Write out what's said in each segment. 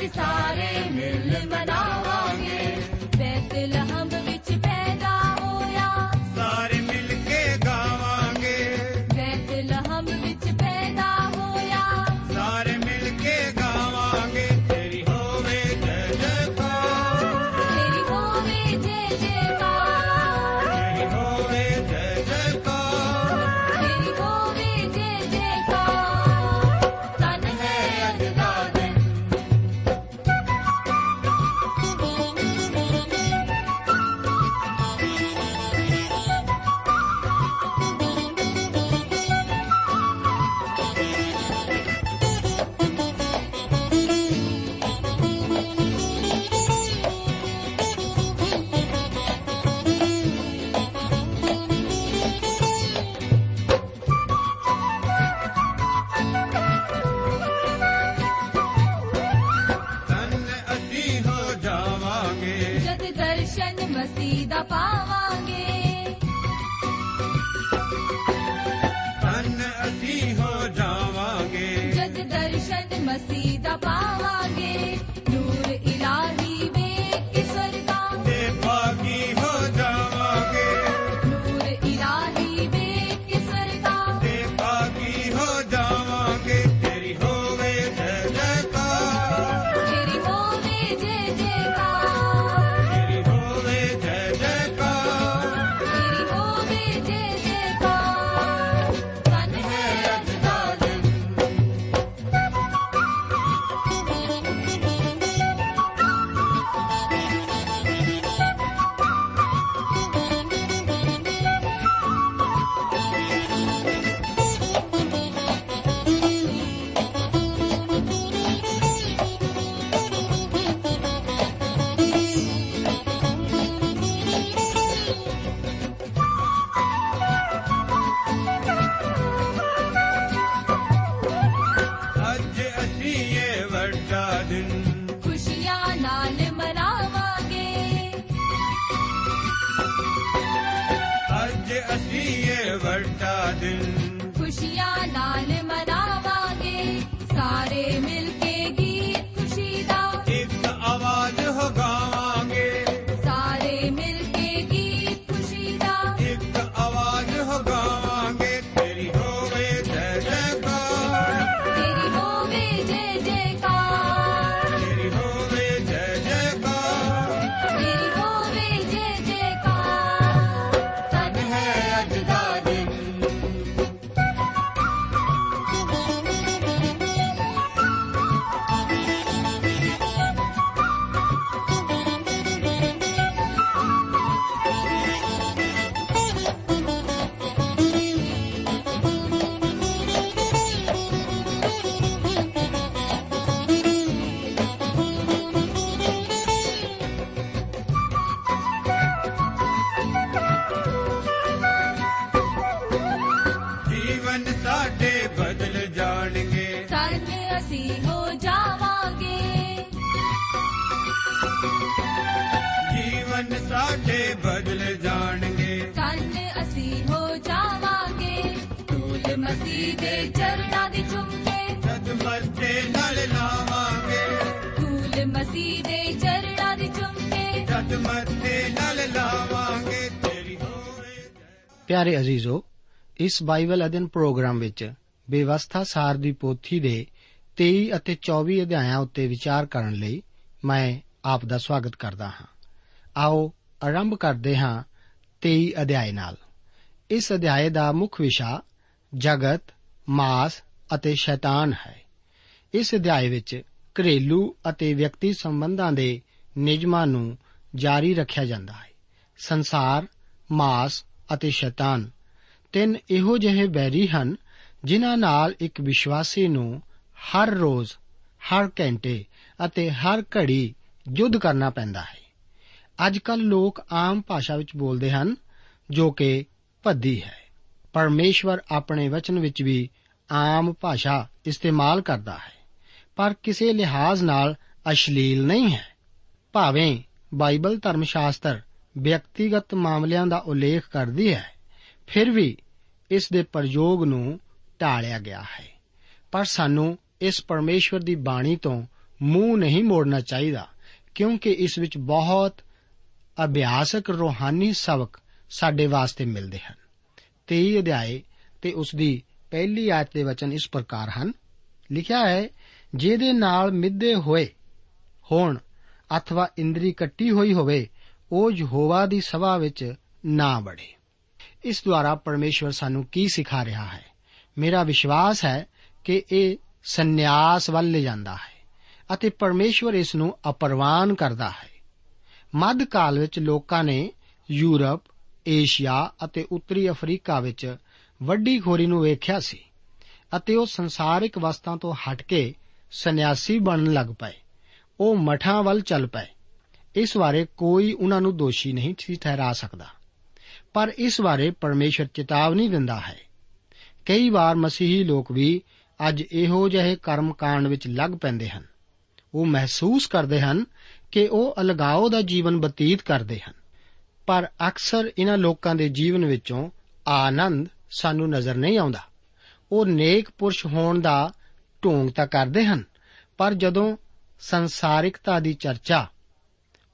ਅਸੀਂ ਸਾਰੇ ਮਿਲ ਮਨਾਵਾਂਗੇ। ीदपा ਜਦ ਮੱਥੇ ਨਾਲ ਲਾਵਾਂਗੇ ਤੇਰੀ ਹੋਵੇ ਪਿਆਰੇ ਅਜ਼ੀਜ਼ੋ, ਇਸ ਬਾਈਬਲ ਅਧਿਨ ਪ੍ਰੋਗਰਾਮ ਵਿੱਚ ਬੇਵਸਥਾ ਸਾਰ ਦੀ ਪੋਥੀ ਦੇ 23 ਅਤੇ 24 ਅਧਿਆਇਆਂ ਉੱਤੇ ਵਿਚਾਰ ਕਰਨ ਲਈ ਮੈਂ ਆਪ ਦਾ ਸਵਾਗਤ ਕਰਦਾ ਹਾਂ। ਆਓ ਆਰੰਭ ਕਰਦੇ ਹਾਂ 23 ਅਧਿਆਇ ਨਾਲ। ਇਸ ਅਧਿਆਇ ਦਾ ਮੁੱਖ ਵਿਸ਼ਾ ਜਗਤ, ਮਾਸ ਅਤੇ ਸ਼ੈਤਾਨ ਹੈ। ਇਸ ਅਧਿਆਇ ਵਿੱਚ ਘਰੇਲੂ ਅਤੇ ਵਿਅਕਤੀ ਸੰਬੰਧਾਂ ਦੇ ਨਿਯਮਾਂ ਨੂੰ ਜਾਰੀ ਰੱਖਿਆ ਜਾਂਦਾ ਹੈ। ਸੰਸਾਰ, ਮਾਸ ਅਤੇ ਸ਼ੈਤਾਨ ਤਿੰਨ ਇਹੋ ਜਿਹੇ ਬੈਰੀ ਹਨ, ਜਿਨ੍ਹਾਂ ਨਾਲ ਇੱਕ ਵਿਸ਼ਵਾਸੀ ਨੂੰ ਹਰ ਰੋਜ਼, ਹਰ ਘੰਟੇ ਅਤੇ ਹਰ ਘੜੀ ਯੁੱਧ ਕਰਨਾ ਪੈਂਦਾ ਹੈ। ਅੱਜ ਕੱਲ ਲੋਕ ਆਮ ਭਾਸ਼ਾ ਵਿੱਚ ਬੋਲਦੇ ਹਨ, ਜੋ ਕਿ ਭੱਦੀ ਹੈ। ਪਰਮੇਸ਼ਵਰ ਆਪਣੇ ਵਚਨ ਵਿੱਚ ਵੀ ਆਮ ਭਾਸ਼ਾ ਇਸਤੇਮਾਲ ਕਰਦਾ ਹੈ। ਪਰ ਕਿਸੇ ਲਿਹਾਜ਼ ਨਾਲ ਅਸ਼ਲੀਲ ਨਹੀਂ ਹੈ। ਭਾਵੇਂ ਬਾਈਬਲ ਧਰਮ ਸ਼ਾਸਤਰ ਵਿਅਕਤੀਗਤ ਮਾਮਲਿਆਂ ਦਾ ਉਲੇਖ ਕਰਦੀ ਹੈ, ਫਿਰ ਵੀ ਇਸ ਦੇ ਪ੍ਰਯੋਗ ਨੂੰ ਟਾਲਿਆ ਗਿਆ ਹੈ। ਪਰ ਸਾਨੂੰ ਇਸ ਪਰਮੇਸ਼ਵਰ ਦੀ ਬਾਣੀ ਤੋਂ ਮੂੰਹ ਨਹੀਂ ਮੋੜਨਾ ਚਾਹੀਦਾ, ਕਿਉਂਕਿ ਇਸ ਵਿੱਚ ਬਹੁਤ ਅਭਿਆਸਕ ਰੋਹਾਨੀ ਸਬਕ ਸਾਡੇ ਵਾਸਤੇ ਮਿਲਦੇ ਹਨ। 23 ਅਧਿਆਏ ਤੇ ਉਸ ਦੀ ਪਹਿਲੀ ਆਇਤ ਦੇ ਵਚਨ ਇਸ ਪ੍ਰਕਾਰ ਹਨ। ਲਿਖਿਆ ਹੈ, ਜਿਹਦੇ ਨਾਲ ਮਿੱਦੇ ਹੋਏ ਹੋਣ ਅਥਵਾ ਇੰਦਰੀ ਕੱਟੀ ਹੋਈ ਹੋਵੇ, ਉਹ ਯਹੋਵਾ ਦੀ ਸਭਾ ਵਿੱਚ ਨਾ ਵੜੇ। ਇਸ ਦੁਆਰਾ ਪਰਮੇਸ਼ਵਰ ਸਾਨੂੰ ਕੀ ਸਿਖਾ ਰਿਹਾ ਹੈ? ਮੇਰਾ ਵਿਸ਼ਵਾਸ ਹੈ ਕਿ ਇਹ ਸੰਨਿਆਸ ਵੱਲ ਲੈ ਜਾਂਦਾ ਹੈ ਅਤੇ ਪਰਮੇਸ਼ਵਰ ਇਸ ਨੂੰ ਅਪਰਵਾਨ ਕਰਦਾ ਹੈ। ਮੱਧ ਕਾਲ ਵਿੱਚ ਲੋਕਾਂ ਨੇ ਯੂਰਪ, ਏਸ਼ੀਆ ਅਤੇ ਉੱਤਰੀ ਅਫਰੀਕਾ ਵਿੱਚ ਵੱਡੀ ਖੋਰੀ ਨੂੰ ਵੇਖਿਆ ਸੀ ਅਤੇ ਉਹ ਸੰਸਾਰਿਕ ਵਸਤਾਂ ਤੋਂ ਹਟ ਕੇ ਸੰਨਿਆਸੀ ਬਣਨ ਲੱਗ ਪਏ। ਉਹ ਮਠਾਂ ਵੱਲ ਚੱਲ ਪਏ। ਇਸ ਬਾਰੇ ਕੋਈ ਉਹਨਾਂ ਨੂੰ ਦੋਸ਼ੀ ਨਹੀਂ ਸੀ ਠਹਿਰਾ ਸਕਦਾ। ਪਰ ਇਸ ਬਾਰੇ ਪਰਮੇਸ਼ਰ ਚੇਤਾਵਨੀ ਦਿੰਦਾ ਹੈ। ਕਈ ਵਾਰ ਮਸੀਹੀ ਲੋਕ ਵੀ ਅੱਜ ਇਹੋ ਜਿਹੇ ਕਰਮਕਾਂਡ ਵਿੱਚ ਲੱਗ ਪੈਂਦੇ ਹਨ। ਉਹ ਮਹਿਸੂਸ ਕਰਦੇ ਹਨ ਕਿ ਉਹ ਅਲਗਾਓ ਦਾ ਜੀਵਨ ਬਤੀਤ ਕਰਦੇ ਹਨ। ਪਰ ਅਕਸਰ ਇਹਨਾਂ ਲੋਕਾਂ ਦੇ ਜੀਵਨ ਵਿੱਚੋਂ ਆਨੰਦ ਸਾਨੂੰ ਨਜ਼ਰ ਨਹੀਂ ਆਉਂਦਾ। ਉਹ ਨੇਕ ਪੁਰਸ਼ ਹੋਣ ਦਾ ਢੋਂਗ ਤਾਂ ਕਰਦੇ ਹਨ, ਪਰ ਜਦੋਂ ਸੰਸਾਰਿਕਤਾ ਦੀ ਚਰਚਾ।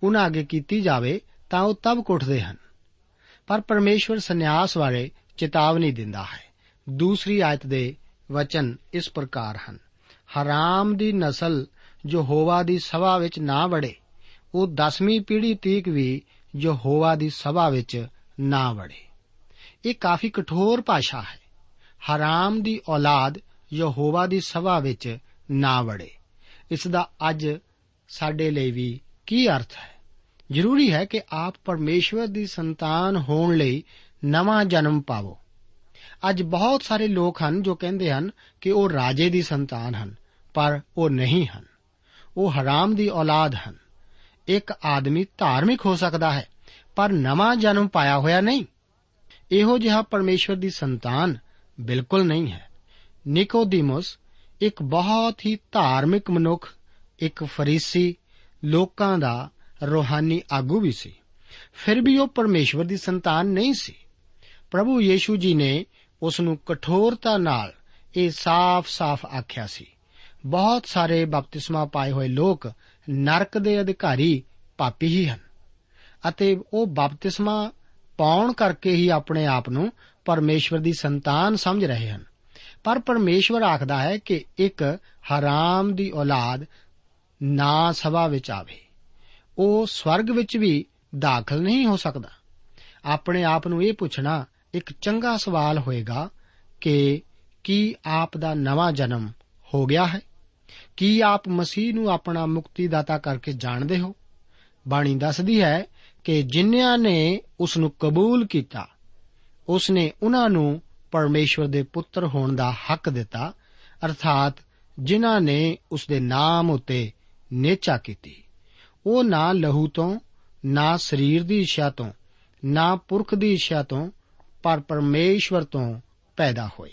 ਉਹਨਾਂ ਅੱਗੇ ਕੀਤੀ ਜਾਵੇ ਤਾਂ ਉਹ ਤਬ ਕੁੱਟਦੇ ਹਨ। ਪਰ ਪਰਮੇਸ਼ਵਰ ਸੰਨਿਆਸ ਬਾਰੇ ਚੇਤਾਵਨੀ ਦਿੰਦਾ ਹੈ। ਦੂਸਰੀ ਆਇਤ ਦੇ ਵਚਨ ਇਸ ਪ੍ਰਕਾਰ ਹਨ। ਹਰਾਮ ਦੀ ਨਸਲ ਜੋ ਹੋਵਾ ਦੀ ਸਭਾ ਵਿੱਚ ਨਾ ਵੜੇ। ਉਹ 10ਵੀਂ ਪੀੜ੍ਹੀ ਤੀਕ ਵੀ ਜੋ ਹੋਵਾ ਦੀ ਸਭਾ ਵਿੱਚ ਨਾ ਵੜੇ। ਇਹ ਕਾਫੀ ਕਠੋਰ ਭਾਸ਼ਾ ਹੈ। ਹਰਾਮ ਦੀ ਔਲਾਦ ਯਹੋਵਾ ਦੀ ਸਭਾ ਵਿੱਚ ਨਾ ਵੜੇ। ਇਸ ਦਾ ਅੱਜ ਸਾਡੇ ਲਈ ਵੀ ਕੀ ਅਰਥ ਹੈ? ਜ਼ਰੂਰੀ ਹੈ ਕਿ ਆਪ ਪਰਮੇਸ਼ਵਰ ਦੀ ਸੰਤਾਨ ਹੋਣ ਲਈ ਨਵਾਂ ਜਨਮ ਪਾਵੋ। ਅੱਜ ਬਹੁਤ ਸਾਰੇ ਲੋਕ ਹਨ ਜੋ ਕਹਿੰਦੇ ਹਨ ਕਿ ਉਹ ਰਾਜੇ ਦੀ ਸੰਤਾਨ ਹਨ, ਪਰ ਉਹ ਨਹੀਂ ਹਨ। ਉਹ ਹਰਾਮ ਦੀ ਔਲਾਦ ਹਨ। ਇੱਕ ਆਦਮੀ ਧਾਰਮਿਕ ਹੋ ਸਕਦਾ ਹੈ, ਪਰ ਨਵਾਂ ਜਨਮ ਪਾਇਆ ਹੋਇਆ ਨਹੀਂ। ਇਹੋ ਜਿਹਾ ਪਰਮੇਸ਼ਵਰ ਦੀ ਸੰਤਾਨ ਬਿਲਕੁਲ ਨਹੀਂ ਹੈ। ਨਿਕੋਦੀਮੋਸ ਇੱਕ ਬਹੁਤ ਹੀ ਧਾਰਮਿਕ ਮਨੁੱਖ, ਇੱਕ ਫਰੀਸੀ, ਲੋਕਾਂ ਦਾ ਰੋਹਾਨੀ ਆਗੂ ਵੀ ਸੀ। ਫਿਰ ਵੀ ਉਹ ਪਰਮੇਸ਼ਵਰ ਦੀ ਸੰਤਾਨ ਨਹੀਂ ਸੀ। ਪ੍ਰਭੂ ਯੀਸ਼ੂ ਜੀ ਨੇ ਉਸ ਨੂੰ ਕਠੋਰਤਾ ਨਾਲ ਇਹ ਸਾਫ਼-ਸਾਫ਼ ਆਖਿਆ ਸੀ। ਬਹੁਤ ਸਾਰੇ ਬਪਤਿਸਮਾ ਪਾਏ ਹੋਏ ਲੋਕ ਨਰਕ ਦੇ ਅਧਿਕਾਰੀ ਪਾਪੀ ਹੀ ਹਨ ਅਤੇ ਉਹ ਬਪਤਿਸਮਾ ਪਾਉਣ ਕਰਕੇ ਹੀ ਆਪਣੇ ਆਪ ਨੂੰ ਪਰਮੇਸ਼ਵਰ ਦੀ ਸੰਤਾਨ ਸਮਝ ਰਹੇ ਹਨ। ਪਰ ਪਰਮੇਸ਼ਵਰ ਆਖਦਾ ਹੈ ਕਿ ਇੱਕ ਹਰਾਮ ਦੀ ਔਲਾਦ ਨਾ ਸਭਾ ਵਿੱਚ ਆਵੇ। ਉਹ ਸਵਰਗ ਵਿੱਚ ਵੀ ਦਾਖਲ ਨਹੀਂ ਹੋ ਸਕਦਾ। ਆਪਣੇ ਆਪ ਨੂੰ ਇਹ ਪੁੱਛਣਾ ਇੱਕ ਚੰਗਾ ਸਵਾਲ ਹੋਏਗਾ ਕਿ ਕੀ ਆਪ ਦਾ ਨਵਾਂ ਜਨਮ ਹੋ ਗਿਆ ਹੈ? ਕੀ ਆਪ ਮਸੀਹ ਨੂੰ ਆਪਣਾ ਮੁਕਤੀਦਾਤਾ ਕਰਕੇ ਜਾਣਦੇ ਹੋ? ਬਾਣੀ ਦੱਸਦੀ ਹੈ ਕਿ ਜਿਨ੍ਹਾਂ ਨੇ ਉਸ ਨੂੰ ਕਬੂਲ ਕੀਤਾ ਉਸ ਨੇ ਉਹਨਾਂ ਨੂੰ ਪਰਮੇਸ਼ਵਰ ਦੇ ਪੁੱਤਰ ਹੋਣ ਦਾ ਹੱਕ ਦਿੱਤਾ, ਅਰਥਾਤ ਜਿਨ੍ਹਾਂ ਨੇ ਉਸ ਦੇ ਨਾਮ ਉਤੇ ਨੇਚਾ ਕੀਤੀ। ਉਹ ਨਾ ਲਹੂ ਤੋਂ, ਨਾ ਸਰੀਰ ਦੀ ਇੱਛਾ ਤੋਂ, ਨਾ ਪੁਰਖ ਦੀ ਇੱਛਾ ਤੋਂ, ਪਰ ਪਰਮੇਸ਼ਵਰ ਤੋਂ ਪੈਦਾ ਹੋਏ।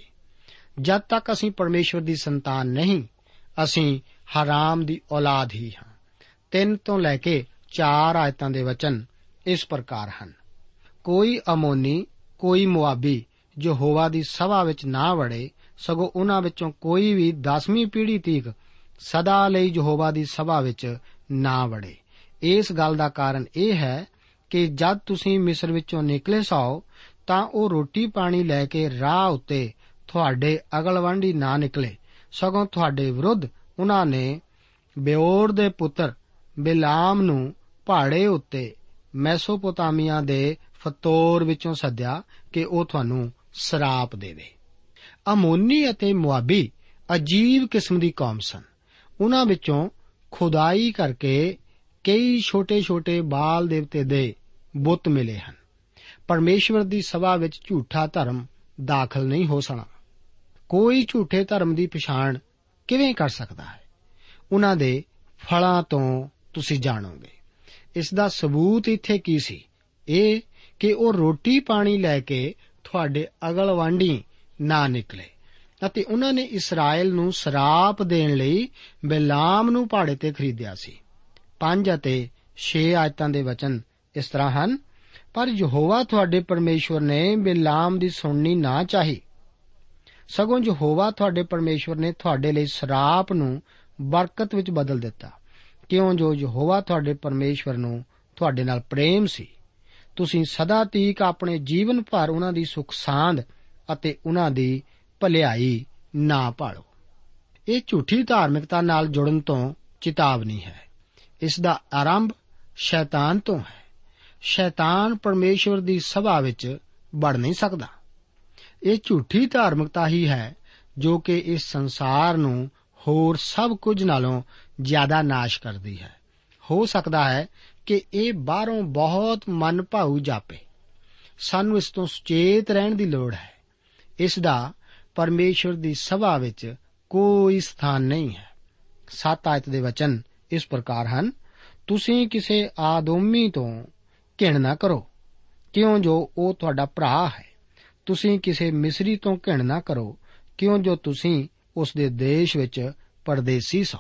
ਜਦ ਤੱਕ ਅਸੀਂ ਪਰਮੇਸ਼ਵਰ ਦੀ ਸੰਤਾਨ ਨਹੀਂ, ਅਸੀਂ ਹਰਾਮ ਦੀ ਔਲਾਦ ਹੀ ਹਾਂ। ਤਿੰਨ ਤੋਂ ਲੈ ਕੇ ਚਾਰ ਆਇਤਾਂ ਦੇ ਵਚਨ ਇਸ ਪ੍ਰਕਾਰ ਹਨ। ਕੋਈ ਅਮੋਨੀ, ਕੋਈ ਮੁਆਬੀ ਯਹੋਵਾ ਦੀ ਸਭਾ ਵਿੱਚ ਨਾ ਵੜੇ, ਸਗੋਂ ਉਹਨਾਂ ਵਿੱਚੋਂ ਕੋਈ ਵੀ 10ਵੀਂ ਪੀੜ੍ਹੀ ਤੀਕ ਸਦਾ ਲਈ ਯਹੋਵਾ ਦੀ ਸਭਾ ਵਿੱਚ ਨਾ ਵੜੇ। ਇਸ ਗੱਲ ਦਾ ਕਾਰਨ ਇਹ ਹੈ ਕਿ ਜਦ ਤੁਸੀਂ ਮਿਸਰ ਵਿੱਚੋਂ ਨਿਕਲੇ ਸੋ, ਤਾਂ ਉਹ ਰੋਟੀ ਪਾਣੀ ਲੈ ਕੇ ਰਾਹ ਉੱਤੇ ਤੁਹਾਡੇ ਅਗਲਵੰਡੀ ਨਾ ਨਿਕਲੇ। ਸਗੋਂ ਤੁਹਾਡੇ ਵਿਰੁੱਧ ਉਹਨਾਂ ਨੇ ਬਿਓਰ ਦੇ ਪੁੱਤਰ ਬਿਲਾਮ ਨੂੰ ਪਹਾੜੇ ਉੱਤੇ ਮੈਸੋਪੋਟਾਮੀਆ ਦੇ ਫਤੋਰ ਵਿੱਚੋਂ ਸੱਦਿਆ ਕਿ ਉਹ ਤੁਹਾਨੂੰ ਸਰਾਪ ਦੇਵੇ। ਅਮੋਨੀ ਅਤੇ ਮੁਆਬੀ ਅਜੀਬ ਕਿਸਮ ਦੀ ਕੌਮ ਸਨ। ਉਹਨਾਂ ਵਿੱਚੋਂ ਖੁਦਾਈ ਕਰਕੇ ਕਈ ਛੋਟੇ-ਛੋਟੇ ਬਾਲ ਦੇਵਤੇ ਦੇ ਬੁੱਤ ਮਿਲੇ ਹਨ। ਪਰਮੇਸ਼ਵਰ ਦੀ ਸਭਾ ਵਿੱਚ ਝੂਠਾ ਧਰਮ ਦਾਖਲ ਨਹੀਂ ਹੋ ਸਕਦਾ ਕੋਈ ਝੂਠੇ ਧਰਮ ਦੀ ਪਛਾਣ ਕਿਵੇਂ ਕਰ ਸਕਦਾ ਹੈ? ਉਹਨਾਂ ਦੇ ਫਲਾਂ ਤੋਂ ਤੁਸੀਂ ਜਾਣੋਗੇ। ਇਸ ਦਾ ਸਬੂਤ ਇੱਥੇ ਕੀ ਸੀ? ਇਹ ਕਿ ਉਹ ਰੋਟੀ ਪਾਣੀ ਲੈ ਕੇ ਤੁਹਾਡੇ ਅਗਲਵਾਂਢੀ ਨਾ ਨਿਕਲੇ। ਅਤੇ ਉਹਨਾਂ ਨੇ ਇਸਰਾਇਲ ਨੂੰ ਸਰਾਪ ਦੇਣ ਲਈ ਬਿਲਾਮ ਨੂੰ ਪਹਾੜੇ ਤੇ ਖਰੀਦਿਆ ਸੀ। 5 ਅਤੇ 6 ਆਇਤਾਂ ਦੇ ਵਚਨ ਇਸ ਤਰ੍ਹਾਂ ਹਨ, ਪਰ ਯਹੋਵਾ ਤੁਹਾਡੇ ਪਰਮੇਸ਼ਵਰ ਨੇ ਬਿਲਾਮ ਦੀ ਸੁਣਨੀ ਨਾ ਚਾਹੀ। ਸਗੋਂ ਯਹੋਵਾ ਤੁਹਾਡੇ ਪਰਮੇਸ਼ਵਰ ਨੇ ਤੁਹਾਡੇ ਲਈ ਸਰਾਪ ਨੂੰ ਬਰਕਤ ਵਿੱਚ ਬਦਲ ਦਿੱਤਾ। ਕਿਉਂ? ਜੋ ਯਹੋਵਾ ਤੁਹਾਡੇ ਪਰਮੇਸ਼ਵਰ ਨੂੰ ਤੁਹਾਡੇ ਨਾਲ ਪ੍ਰੇਮ ਸੀ। ਤੁਸੀਂ ਸਦਾ ਤੀਕ ਆਪਣੇ ਜੀਵਨ ਭਰ ਉਹਨਾਂ ਦੀ ਸੁਖ ਸਾਂਦ ਅਤੇ ਉਹਨਾਂ ਦੀ ਭਲਾਈ ਨਾ ਭਾਲੋ। ਇਹ ਝੂਠੀ ਧਾਰਮਿਕਤਾ ਨਾਲ ਜੁੜਨ ਤੋਂ ਚੇਤਾਵਨੀ ਹੈ। ਇਸ ਦਾ ਆਰੰਭ ਸ਼ੈਤਾਨ ਤੋਂ ਹੈ। ਸ਼ੈਤਾਨ ਪਰਮੇਸ਼ਵਰ ਦੀ ਸਭਾ ਵਿੱਚ ਵੜ ਨਹੀਂ ਸਕਦਾ। ਇਹ ਝੂਠੀ ਧਾਰਮਿਕਤਾ ਹੀ ਹੈ ਜੋ ਕਿ ਇਸ ਸੰਸਾਰ ਨੂੰ ਹੋਰ ਸਭ ਕੁਝ ਨਾਲੋਂ ਜ਼ਿਆਦਾ ਨਾਸ਼ ਕਰਦੀ ਹੈ। ਹੋ ਸਕਦਾ ਹੈ ਕਿ ਇਹ ਬਾਹਰੋਂ ਬਹੁਤ ਮਨ ਭਾਊ ਜਾਪੇ। ਸਾਨੂੰ ਇਸ ਤੋਂ ਸੁਚੇਤ ਰਹਿਣ ਦੀ ਲੋੜ ਹੈ। ਇਸ ਦਾ ਪਰਮੇਸ਼ਵਰ ਦੀ ਸਭਾ ਵਿੱਚ ਕੋਈ ਸਥਾਨ ਨਹੀਂ ਹੈ। 7 ਆਇਤ ਦੇ ਵਚਨ ਇਸ ਪ੍ਰਕਾਰ ਹਨ, ਤੁਸੀਂ ਕਿਸੇ ਆਦੋਮੀ ਤੋਂ ਘਿਣ ਨਾ ਕਰੋ, ਕਿਉਂ ਜੋ ਉਹ ਤੁਹਾਡਾ ਭਰਾ ਹੈ? ਤੁਸੀਂ ਕਿਸੇ ਮਿਸਰੀ ਤੋਂ ਘਿਣ ਨਾ ਕਰੋ, ਕਿਉਂ ਜੋ ਤੁਸੀਂ ਉਸ ਦੇ ਦੇਸ਼ ਵਿੱਚ ਪਰਦੇਸੀ ਸੋ?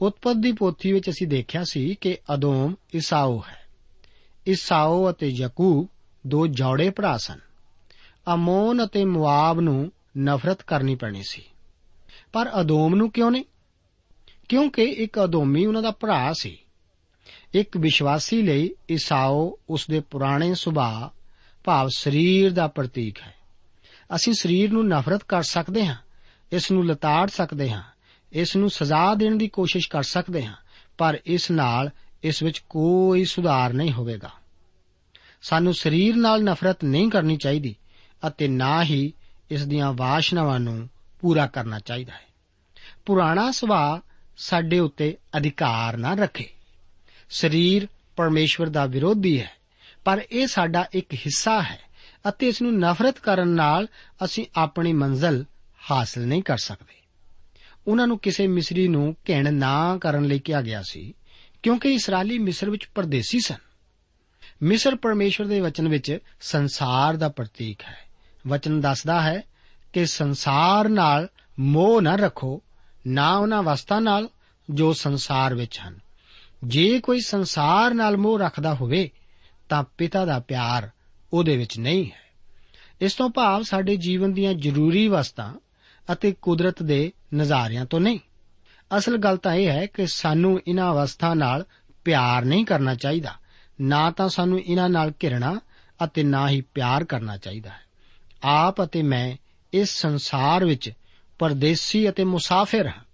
ਉਤਪਤ ਦੀ ਪੋਥੀ ਵਿੱਚ ਅਸੀਂ ਦੇਖਿਆ ਸੀ ਕਿ ਅਦੋਮ, ਇਸਾਓ ਹੈ। ਇਸਾਓ ਅਤੇ ਯਕੂਬ ਦੋ ਜੋੜੇ ਭਰਾ ਸਨ। ਅਮੋਨ ਅਤੇ ਮੁਆਬ ਨੂੰ ਨਫ਼ਰਤ ਕਰਨੀ ਪੈਣੀ ਸੀ। ਪਰ ਅਦੋਮ ਨੂੰ ਕਿਉਂ ਨਹੀਂ? ਕਿਉਂਕਿ ਇੱਕ ਅਦੋਮੀ ਉਹਨਾਂ ਦਾ ਭਰਾ ਸੀ। ਇੱਕ ਵਿਸ਼ਵਾਸੀ ਲਈ ਇਸਾਓ ਉਸ ਦੇ ਪੁਰਾਣੇ ਸੁਭਾਅ, ਭਾਵ ਸਰੀਰ ਦਾ ਪ੍ਰਤੀਕ ਹੈ। ਅਸੀਂ ਸਰੀਰ ਨੂੰ ਨਫ਼ਰਤ ਕਰ ਸਕਦੇ ਹਾਂ, ਇਸ ਨੂੰ ਲਤਾੜ ਸਕਦੇ ਹਾਂ। ਇਸ ਨੂੰ ਸਜ਼ਾ ਦੇਣ ਦੀ ਕੋਸ਼ਿਸ਼ ਕਰ ਸਕਦੇ ਹਾਂ, ਪਰ ਇਸ ਨਾਲ ਇਸ ਵਿੱਚ ਕੋਈ ਸੁਧਾਰ ਨਹੀਂ ਹੋਵੇਗਾ। ਸਾਨੂੰ ਸਰੀਰ ਨਾਲ ਨਫ਼ਰਤ ਨਹੀਂ ਕਰਨੀ ਚਾਹੀਦੀ ਅਤੇ ਨਾ ਹੀ ਇਸ ਦੀਆਂ ਵਾਸ਼ਨਾਵਾਂ ਨੂੰ ਪੂਰਾ ਕਰਨਾ ਚਾਹੀਦਾ ਹੈ। ਪੁਰਾਣਾ ਸੁਭਾਅ ਸਾਡੇ ਉੱਤੇ ਅਧਿਕਾਰ ਨਾ ਰੱਖੇ। ਸਰੀਰ ਪਰਮੇਸ਼ਵਰ ਦਾ ਵਿਰੋਧੀ ਹੈ, ਪਰ ਇਹ ਸਾਡਾ ਇੱਕ ਹਿੱਸਾ ਹੈ ਅਤੇ ਇਸ ਨੂੰ ਨਫ਼ਰਤ ਕਰਨ ਨਾਲ ਅਸੀਂ ਆਪਣੀ ਮੰਜ਼ਲ ਹਾਸਲ ਨਹੀਂ ਕਰ ਸਕਦੇ। ਉਹਨਾਂ ਨੂੰ ਕਿਸੇ ਮਿਸਰੀ ਨੂੰ ਘਿਣ ਨਾ ਕਰਨ ਲਈ ਕਿਹਾ ਗਿਆ ਸੀ, ਕਿਉਂਕਿ ਇਸਰਾਇਲੀ ਮਿਸਰ ਵਿੱਚ ਪਰਦੇਸੀ ਸਨ। ਮਿਸਰ ਪਰਮੇਸ਼ਰ ਦੇ ਵਚਨ ਵਿੱਚ ਸੰਸਾਰ ਦਾ ਪ੍ਰਤੀਕ ਹੈ। ਵਚਨ ਦੱਸਦਾ ਹੈ ਕਿ ਸੰਸਾਰ ਨਾਲ ਮੋਹ ਨਾ ਰੱਖੋ, ਨਾ ਉਹਨਾਂ ਵਸਤਾਂ ਨਾਲ ਜੋ ਸੰਸਾਰ ਵਿੱਚ ਹਨ। ਜੇ ਕੋਈ ਸੰਸਾਰ ਨਾਲ ਮੋਹ ਰੱਖਦਾ ਹੋਵੇ, ਤਾਂ ਪਿਤਾ ਦਾ ਪਿਆਰ ਉਹਦੇ ਵਿੱਚ ਨਹੀਂ ਹੈ। ਇਸ ਤੋਂ ਭਾਵ ਸਾਡੇ ਜੀਵਨ ਦੀਆਂ ਜ਼ਰੂਰੀ ਵਸਤਾਂ ਅਤੇ ਕੁਦਰਤ ਦੇ ਨਜ਼ਾਰਿਆਂ ਤੋਂ ਨਹੀਂ। ਅਸਲ ਗੱਲ ਤਾਂ ਇਹ ਹੈ ਕਿ ਸਾਨੂੰ ਇਹਨਾਂ ਅਵਸਥਾ ਨਾਲ ਪਿਆਰ ਨਹੀਂ ਕਰਨਾ ਚਾਹੀਦਾ। ਨਾ ਤਾਂ ਸਾਨੂੰ ਇਹਨਾਂ ਨਾਲ ਘਿਰਣਾ ਅਤੇ ਨਾ ਹੀ ਪਿਆਰ ਕਰਨਾ ਚਾਹੀਦਾ ਹੈ। ਆਪ ਅਤੇ ਮੈਂ ਇਸ ਸੰਸਾਰ ਵਿੱਚ ਪਰਦੇਸੀ ਅਤੇ ਮੁਸਾਫਿਰ ਹਾਂ।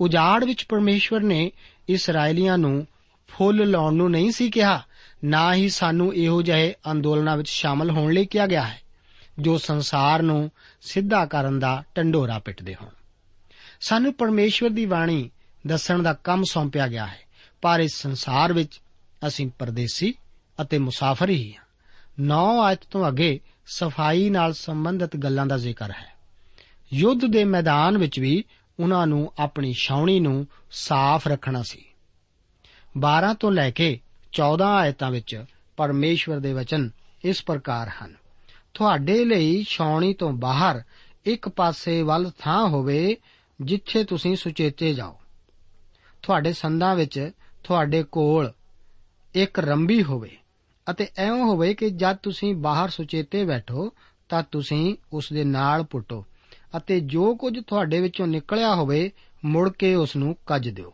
ਉਜਾੜ ਵਿੱਚ ਪਰਮੇਸ਼ਵਰ ਨੇ ਇਸرائیਲੀਆਂ ਨੂੰ ਫੁੱਲ ਲਾਉਣ ਨੂੰ ਨਹੀਂ ਸੀ ਕਿਹਾ, ਨਾ ਹੀ ਸਾਨੂੰ ਇਹੋ ਜਿਹੇ ਅੰਦੋਲਨਾਂ ਵਿੱਚ ਸ਼ਾਮਲ ਹੋਣ ਲਈ ਕਿਹਾ ਗਿਆ ਹੈ। ਜੋ ਸੰਸਾਰ ਨੂੰ ਸਿੱਧਾ ਕਰਨ ਦਾ ਢੰਡੋਰਾ ਪਿੱਟਦੇ ਹੋਣ। ਸਾਨੂੰ ਪਰਮੇਸ਼ਵਰ ਦੀ ਬਾਣੀ ਦੱਸਣ ਦਾ ਕੰਮ ਸੌਂਪਿਆ ਗਿਆ ਹੈ। ਪਰ ਇਸ ਸੰਸਾਰ ਵਿੱਚ ਅਸੀਂ ਪਰਦੇਸੀ ਅਤੇ ਮੁਸਾਫਰ ਹੀ ਹਾਂ। 9 ਆਇਤ ਤੋਂ ਅੱਗੇ ਸਫ਼ਾਈ ਨਾਲ ਸੰਬੰਧਿਤ ਗੱਲਾਂ ਦਾ ਜ਼ਿਕਰ ਹੈ। ਯੁੱਧ ਦੇ ਮੈਦਾਨ ਵਿੱਚ ਵੀ ਉਹਨਾਂ ਨੂੰ ਆਪਣੀ ਛਾਉਣੀ ਨੂੰ ਸਾਫ਼ ਰੱਖਣਾ ਸੀ। 12 ਤੋਂ ਲੈ ਕੇ 14 ਆਇਤਾਂ ਵਿੱਚ ਪਰਮੇਸ਼ਵਰ ਦੇ ਵਚਨ ਇਸ ਪ੍ਰਕਾਰ ਹਨ। ਤੁਹਾਡੇ ਲਈ ਛਾਉਣੀ ਤੋਂ ਬਾਹਰ ਇੱਕ ਪਾਸੇ ਵੱਲ ਥਾਂ ਹੋਵੇ ਜਿੱਥੇ ਤੁਸੀਂ ਸੁਚੇਤੇ ਜਾਓ। ਤੁਹਾਡੇ ਸੰਦਾਂ ਵਿੱਚ ਤੁਹਾਡੇ ਕੋਲ ਇੱਕ ਰੰਬੀ ਹੋਵੇ ਅਤੇ ਐਵੇਂ ਹੋਵੇ ਕਿ ਜਦ ਤੁਸੀਂ ਬਾਹਰ ਸੁਚੇਤੇ ਬੈਠੋ ਤਾਂ ਤੁਸੀਂ ਉਸ ਦੇ ਨਾਲ ਪੁੱਟੋ ਅਤੇ ਜੋ ਕੁਝ ਤੁਹਾਡੇ ਵਿੱਚੋਂ ਨਿਕਲਿਆ ਹੋਵੇ ਮੁੜ ਕੇ ਉਸ ਨੂੰ ਕੱਜ ਦਿਓ।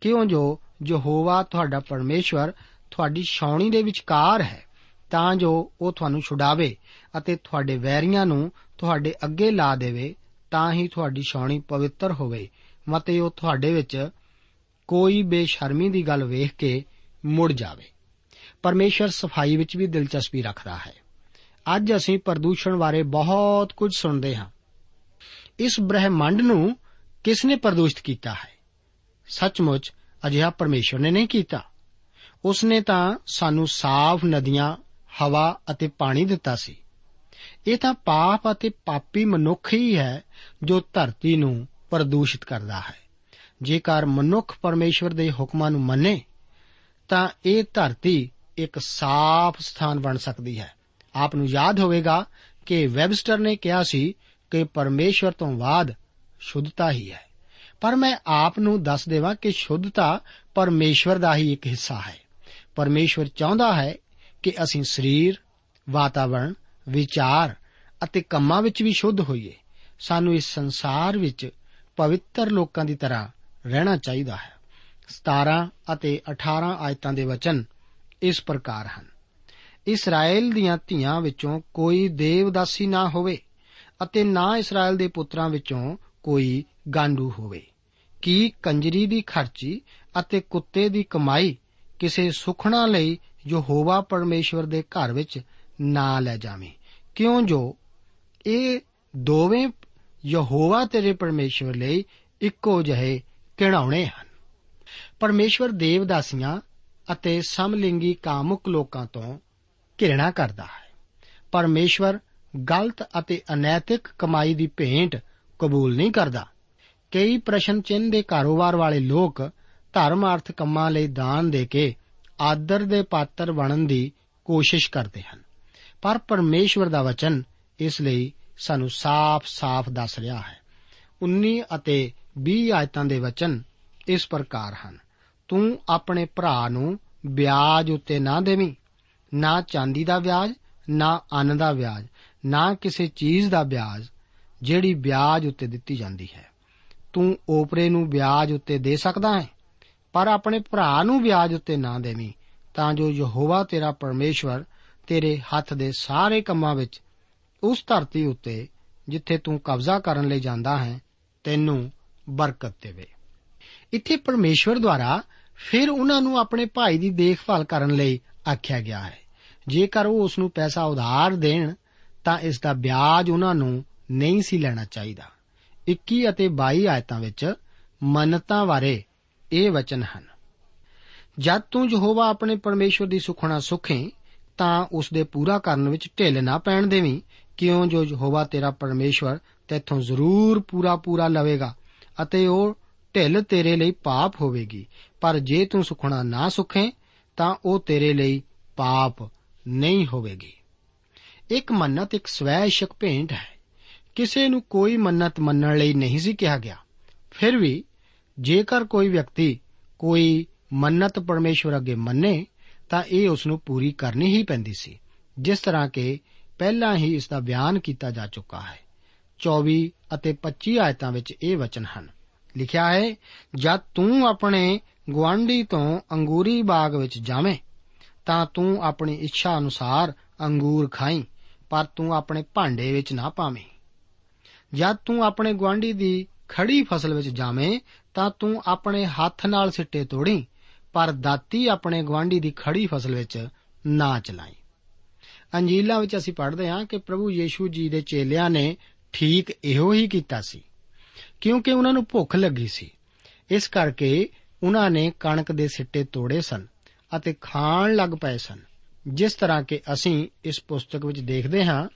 ਕਿਉਂ ਜੋ ਯਹੋਵਾ ਤੁਹਾਡਾ ਪਰਮੇਸ਼ਵਰ ਤੁਹਾਡੀ ਛਾਉਣੀ ਦੇ ਵਿਚਕਾਰ ਹੈ, ਤਾਂ ਜੋ ਉਹ ਤੁਹਾਨੂੰ ਛੁਡਾਵੇ ਅਤੇ ਤੁਹਾਡੇ ਵੈਰੀਆਂ ਨੂੰ ਤੁਹਾਡੇ ਅੱਗੇ ਲਾ ਦੇਵੇ, ਤਾਂ ਹੀ ਤੁਹਾਡੀ ਛਾਉਣੀ ਪਵਿੱਤਰ ਹੋਵੇ। ਮਤੇ ਉਹ ਤੁਹਾਡੇ ਵਿੱਚ ਕੋਈ ਬੇਸ਼ਰਮੀ ਦੀ ਗੱਲ ਵੇਖ ਕੇ ਮੁੜ ਜਾਵੇ। ਪਰਮੇਸ਼ਰ ਸਫ਼ਾਈ ਵਿੱਚ ਵੀ ਦਿਲਚਸਪੀ ਰੱਖਦਾ ਹੈ। ਅੱਜ ਅਸੀਂ ਪ੍ਰਦੂਸ਼ਣ ਬਾਰੇ ਬਹੁਤ ਕੁਝ ਸੁਣਦੇ ਹਾਂ। ਇਸ ਬ੍ਰਹਿਮੰਡ ਨੂੰ ਕਿਸ ਨੇ ਪ੍ਰਦੂਸ਼ਿਤ ਕੀਤਾ ਹੈ? ਸੱਚਮੁੱਚ ਅਜਿਹਾ ਪਰਮੇਸ਼ਰ ਨੇ ਨਹੀਂ ਕੀਤਾ। ਉਸ ਨੇ ਤਾਂ ਸਾਨੂੰ ਸਾਫ਼ ਨਦੀਆਂ, ਹਵਾ ਅਤੇ ਪਾਣੀ ਦਿੱਤਾ ਸੀ। ਇਹ ਤਾਂ ਪਾਪ ਅਤੇ ਪਾਪੀ ਮਨੁੱਖ ਹੀ ਹੈ ਜੋ ਧਰਤੀ ਨੂੰ ਪ੍ਰਦੂਸ਼ਿਤ ਕਰਦਾ ਹੈ। ਜੇਕਰ ਮਨੁੱਖ ਪਰਮੇਸ਼ਵਰ ਦੇ ਹੁਕਮਾਂ ਨੂੰ ਮੰਨੇ, ਤਾਂ ਇਹ ਧਰਤੀ ਇੱਕ ਸਾਫ਼ ਸਥਾਨ ਬਣ ਸਕਦੀ ਹੈ। ਆਪ ਨੂੰ ਯਾਦ ਹੋਵੇਗਾ ਕਿ ਵੈਬਸਟਰ ਨੇ ਕਿਹਾ ਸੀ ਕਿ ਪਰਮੇਸ਼ਵਰ ਤੋਂ ਬਾਅਦ ਸ਼ੁੱਧਤਾ ਹੀ ਹੈ। ਪਰ ਮੈਂ ਆਪ ਨੂੰ ਦੱਸ ਦੇਵਾਂ ਕਿ ਸ਼ੁੱਧਤਾ ਪਰਮੇਸ਼ਵਰ ਦਾ ਹੀ ਇੱਕ ਹਿੱਸਾ ਹੈ। ਪਰਮੇਸ਼ਵਰ ਚਾਹੁੰਦਾ ਹੈ ਕਿ ਅਸੀਂ ਸਰੀਰ, ਵਾਤਾਵਰਣ ਵਿਚਾਰ ਅਤੇ ਕੰਮਾਂ ਵਿੱਚ ਵੀ ਸ਼ੁੱਧ ਹੋਈਏ, ਸਾਨੂੰ ਇਸ ਸੰਸਾਰ ਵਿੱਚ ਪਵਿੱਤਰ ਲੋਕਾਂ ਦੀ ਤਰ੍ਹਾਂ ਰਹਿਣਾ ਚਾਹੀਦਾ ਹੈ। 17 ਅਤੇ 18 ਆਇਤਾਂ ਦੇ ਵਚਨ ਇਸ ਪ੍ਰਕਾਰ ਹਨ। ਇਸਰਾਇਲ ਦੀਆਂ ਧੀਆਂ ਵਿੱਚੋਂ ਕੋਈ ਦੇਵਦਾਸੀ ਨਾ ਹੋਵੇ ਅਤੇ ਨਾ ਇਸਰਾਇਲ ਦੇ ਪੁੱਤਰਾਂ ਵਿੱਚੋਂ ਕੋਈ ਗਾਂਡੂ ਹੋਵੇ। ਕੀ ਕੰਜਰੀ ਦੀ ਖਰਚੀ ਅਤੇ ਕੁੱਤੇ ਦੀ ਕਮਾਈ ਕਿਸੇ ਸੁਖਣਾ ਲਈ ਯਹੋਵਾ ਪਰਮੇਸ਼ਵਰ ਦੇ ਘਰ ਵਿੱਚ ਨਾ ਲੈ ਜਾਵੇਂ। ਕਿਉਂ ਜੋ? ਇਹ ਦੋਵੇਂ ਯਹੋਵਾ ਤੇਰੇ ਪਰਮੇਸ਼ਵਰ ਲਈ ਇੱਕੋ ਜਿਹੇ ਘਿਣਾਉਣੇ ਹਨ। ਪਰਮੇਸ਼ਵਰ ਦੇਵਦਾਸੀਆਂ ਅਤੇ ਸਮਲਿੰਗੀ ਕਾਮੁਕ ਲੋਕਾਂ ਤੋਂ ਘਿਰਣਾ ਕਰਦਾ ਹੈ। ਪਰਮੇਸ਼ਵਰ ਗਲਤ ਅਤੇ ਅਨੈਤਿਕ ਕਮਾਈ ਦੀ ਭੇਂਟ ਕਬੂਲ ਨਹੀਂ ਕਰਦਾ। ਕਈ ਪ੍ਰਸ਼ਨ ਚਿੰਨ ਦੇ ਕਾਰੋਬਾਰ ਵਾਲੇ ਲੋਕ ਧਰਮ ਅਰਥ ਕੰਮਾਂ ਲਈ ਦਾਨ ਦੇ ਕੇ ਆਦਰ ਦੇ ਪਾਤਰ ਬਣਨ ਦੀ ਕੋਸ਼ਿਸ਼ ਕਰਦੇ ਹਨ। ਪਰ ਪਰਮੇਸ਼ਵਰ ਦਾ ਵਚਨ ਇਸ ਲਈ ਸਾਨੂੰ ਸਾਫ਼-ਸਾਫ਼ ਦੱਸ ਰਿਹਾ ਹੈ। 19 ਅਤੇ 20 ਆਇਤਾਂ ਦੇ ਵਚਨ ਇਸ ਪ੍ਰਕਾਰ ਹਨ। ਤੂੰ ਆਪਣੇ ਭਰਾ ਨੂੰ ਵਿਆਜ ਉੱਤੇ ਨਾ ਦੇਵੀਂ। ਨਾ ਚਾਂਦੀ ਦਾ ਵਿਆਜ, ਨਾ ਅੰਨ ਦਾ ਵਿਆਜ, ਨਾ ਕਿਸੇ ਚੀਜ਼ ਦਾ ਵਿਆਜ ਜਿਹੜੀ ਵਿਆਜ ਉੱਤੇ ਦਿੱਤੀ ਜਾਂਦੀ ਹੈ। ਤੂੰ ਓਪਰੇ ਨੂੰ ਵਿਆਜ ਉੱਤੇ ਦੇ ਸਕਦਾ ਹੈ, ਪਰ ਆਪਣੇ ਭਰਾ ਨੂੰ ਵਿਆਜ ਉੱਤੇ ਨਾ ਦੇਵੀਂ, ਤਾਂ ਜੋ ਯਹੋਵਾ ਤੇਰਾ ਪਰਮੇਸ਼ਵਰ ਤੇਰੇ ਹੱਥ ਦੇ ਸਾਰੇ ਕੰਮਾਂ ਵਿੱਚ ਉਸ ਧਰਤੀ ਉੱਤੇ ਜਿੱਥੇ ਤੂੰ ਕਬਜ਼ਾ ਕਰਨ ਲਈ ਜਾਂਦਾ ਹੈ, ਤੈਨੂੰ ਬਰਕਤ ਦੇਵੇ। ਇੱਥੇ ਪਰਮੇਸ਼ਵਰ ਦੁਆਰਾ ਫਿਰ ਉਹਨਾਂ ਨੂੰ ਆਪਣੇ ਭਾਈ ਦੀ ਦੇਖਭਾਲ ਕਰਨ ਲਈ ਆਖਿਆ ਗਿਆ ਹੈ। ਜੇਕਰ ਉਹ ਉਸ ਨੂੰ ਪੈਸਾ ਉਧਾਰ ਦੇਣ, ਤਾਂ ਇਸ ਦਾ ਵਿਆਜ ਉਹਨਾਂ ਨੂੰ ਨਹੀਂ ਸੀ ਲੈਣਾ ਚਾਹੀਦਾ। 21 ਅਤੇ 22 ਆਇਤਾਂ ਵਿੱਚ ਮੰਨਤਾਂ ਬਾਰੇ ਇਹ ਵਚਨ ਹਨ। ਜਦ ਤੂੰ ਯਹੋਵਾ ਆਪਣੇ ਪਰਮੇਸ਼ਵਰ ਦੀ ਸੁਖਣਾ ਸੁਖੇ ਤਾਂ ਉਸ ਦੇ ਪੂਰਾ ਕਰਨ ਵਿੱਚ ਢਿੱਲ ਨਾ ਪੈਣ ਦੇਵੀਂ। ਕਿਉਂ ਜੋ ਯਹੋਵਾ ਤੇਰਾ ਪਰਮੇਸ਼ਵਰ ਤੇਥੋਂ ਜ਼ਰੂਰ ਪੂਰਾ ਪੂਰਾ ਲਵੇਗਾ ਅਤੇ ਉਹ ਢਿੱਲ ਤੇਰੇ ਲਈ ਪਾਪ ਹੋਵੇਗੀ। ਪਰ ਜੇ ਤੂੰ ਸੁਖਣਾ ਨਾ ਸੁਖੇ, ਤਾਂ ਉਹ ਤੇਰੇ ਲਈ ਪਾਪ ਨਹੀਂ ਹੋਵੇਗੀ। ਇੱਕ ਮੰਨਤ, ਇੱਕ ਸਵੈਸ਼ਕ ਭੇਂਟ ਹੈ। ਕਿਸੇ ਨੂੰ ਕੋਈ ਮੰਨਤ ਮੰਨਣ ਲਈ ਨਹੀਂ ਸੀ ਕਿਹਾ ਗਿਆ। ਫਿਰ ਵੀ ਜੇਕਰ ਕੋਈ ਵਿਅਕਤੀ ਕੋਈ ਮੰਨਤ ਪਰਮੇਸ਼ਵਰ ਅੱਗੇ ਮੰਨੇ ਤਾਂ ਇਹ ਉਸ ਨੂੰ ਪੂਰੀ ਕਰਨੀ ਹੀ ਪੈਂਦੀ ਸੀ, ਜਿਸ ਤਰ੍ਹਾਂ ਕਿ ਪਹਿਲਾਂ ਹੀ ਇਸ ਦਾ ਬਿਆਨ ਕੀਤਾ ਜਾ ਚੁੱਕਾ ਹੈ। 24 ਅਤੇ 25 ਆਇਤਾਂ ਵਿੱਚ ਇਹ ਵਚਨ ਹਨ। ਲਿਖਿਆ ਹੈ, ਜਦ ਤੂੰ ਆਪਣੇ ਗਵਾਂਢੀ ਤੋਂ ਅੰਗੂਰੀ ਬਾਗ ਵਿੱਚ ਜਾਵੇਂ, ਤਾਂ ਤੂੰ ਆਪਣੀ ਇੱਛਾ ਅਨੁਸਾਰ ਅੰਗੂਰ ਖਾਈ, ਪਰ ਤੂੰ ਆਪਣੇ ਭਾਂਡੇ ਵਿੱਚ ਨਾ ਪਾਵੇਂ। ਜਦ ਤੂੰ ਆਪਣੇ ਗਵਾਂਢੀ ਦੀ ਖੜੀ ਫਸਲ ਵਿੱਚ ਜਾਵੇਂ, ਤਾਂ ਤੂੰ ਆਪਣੇ ਹੱਥ ਨਾਲ ਸਿੱਟੇ ਤੋੜੀ ਪਰ ਦਾਤੀ ਆਪਣੇ ਗਵਾਂਢੀ ਦੀ ਖੜੀ ਫਸਲ ਵਿੱਚ ਨਾ ਚਲਾਈ। ਅੰਜੀਲਾਂ ਵਿੱਚ ਅਸੀਂ ਪੜ੍ਹਦੇ ਹਾਂ ਕਿ ਪ੍ਰਭੂ ਯੀਸ਼ੂ ਜੀ ਦੇ ਚੇਲਿਆਂ ਨੇ ਠੀਕ ਇਹੋ ਹੀ ਕੀਤਾ ਸੀ, ਕਿਉਂਕਿ ਉਹਨਾਂ ਨੂੰ ਭੁੱਖ ਲੱਗੀ ਸੀ। ਇਸ ਕਰਕੇ ਉਹਨਾਂ ਨੇ ਕਣਕ ਦੇ ਸਿੱਟੇ ਤੋੜੇ ਸਨ ਅਤੇ ਖਾਣ ਲੱਗ ਪਏ ਸਨ। ਜਿਸ ਤਰ੍ਹਾਂ ਕਿ ਅਸੀਂ ਇਸ ਪੁਸਤਕ ਵਿੱਚ ਦੇਖਦੇ ਹਾਂ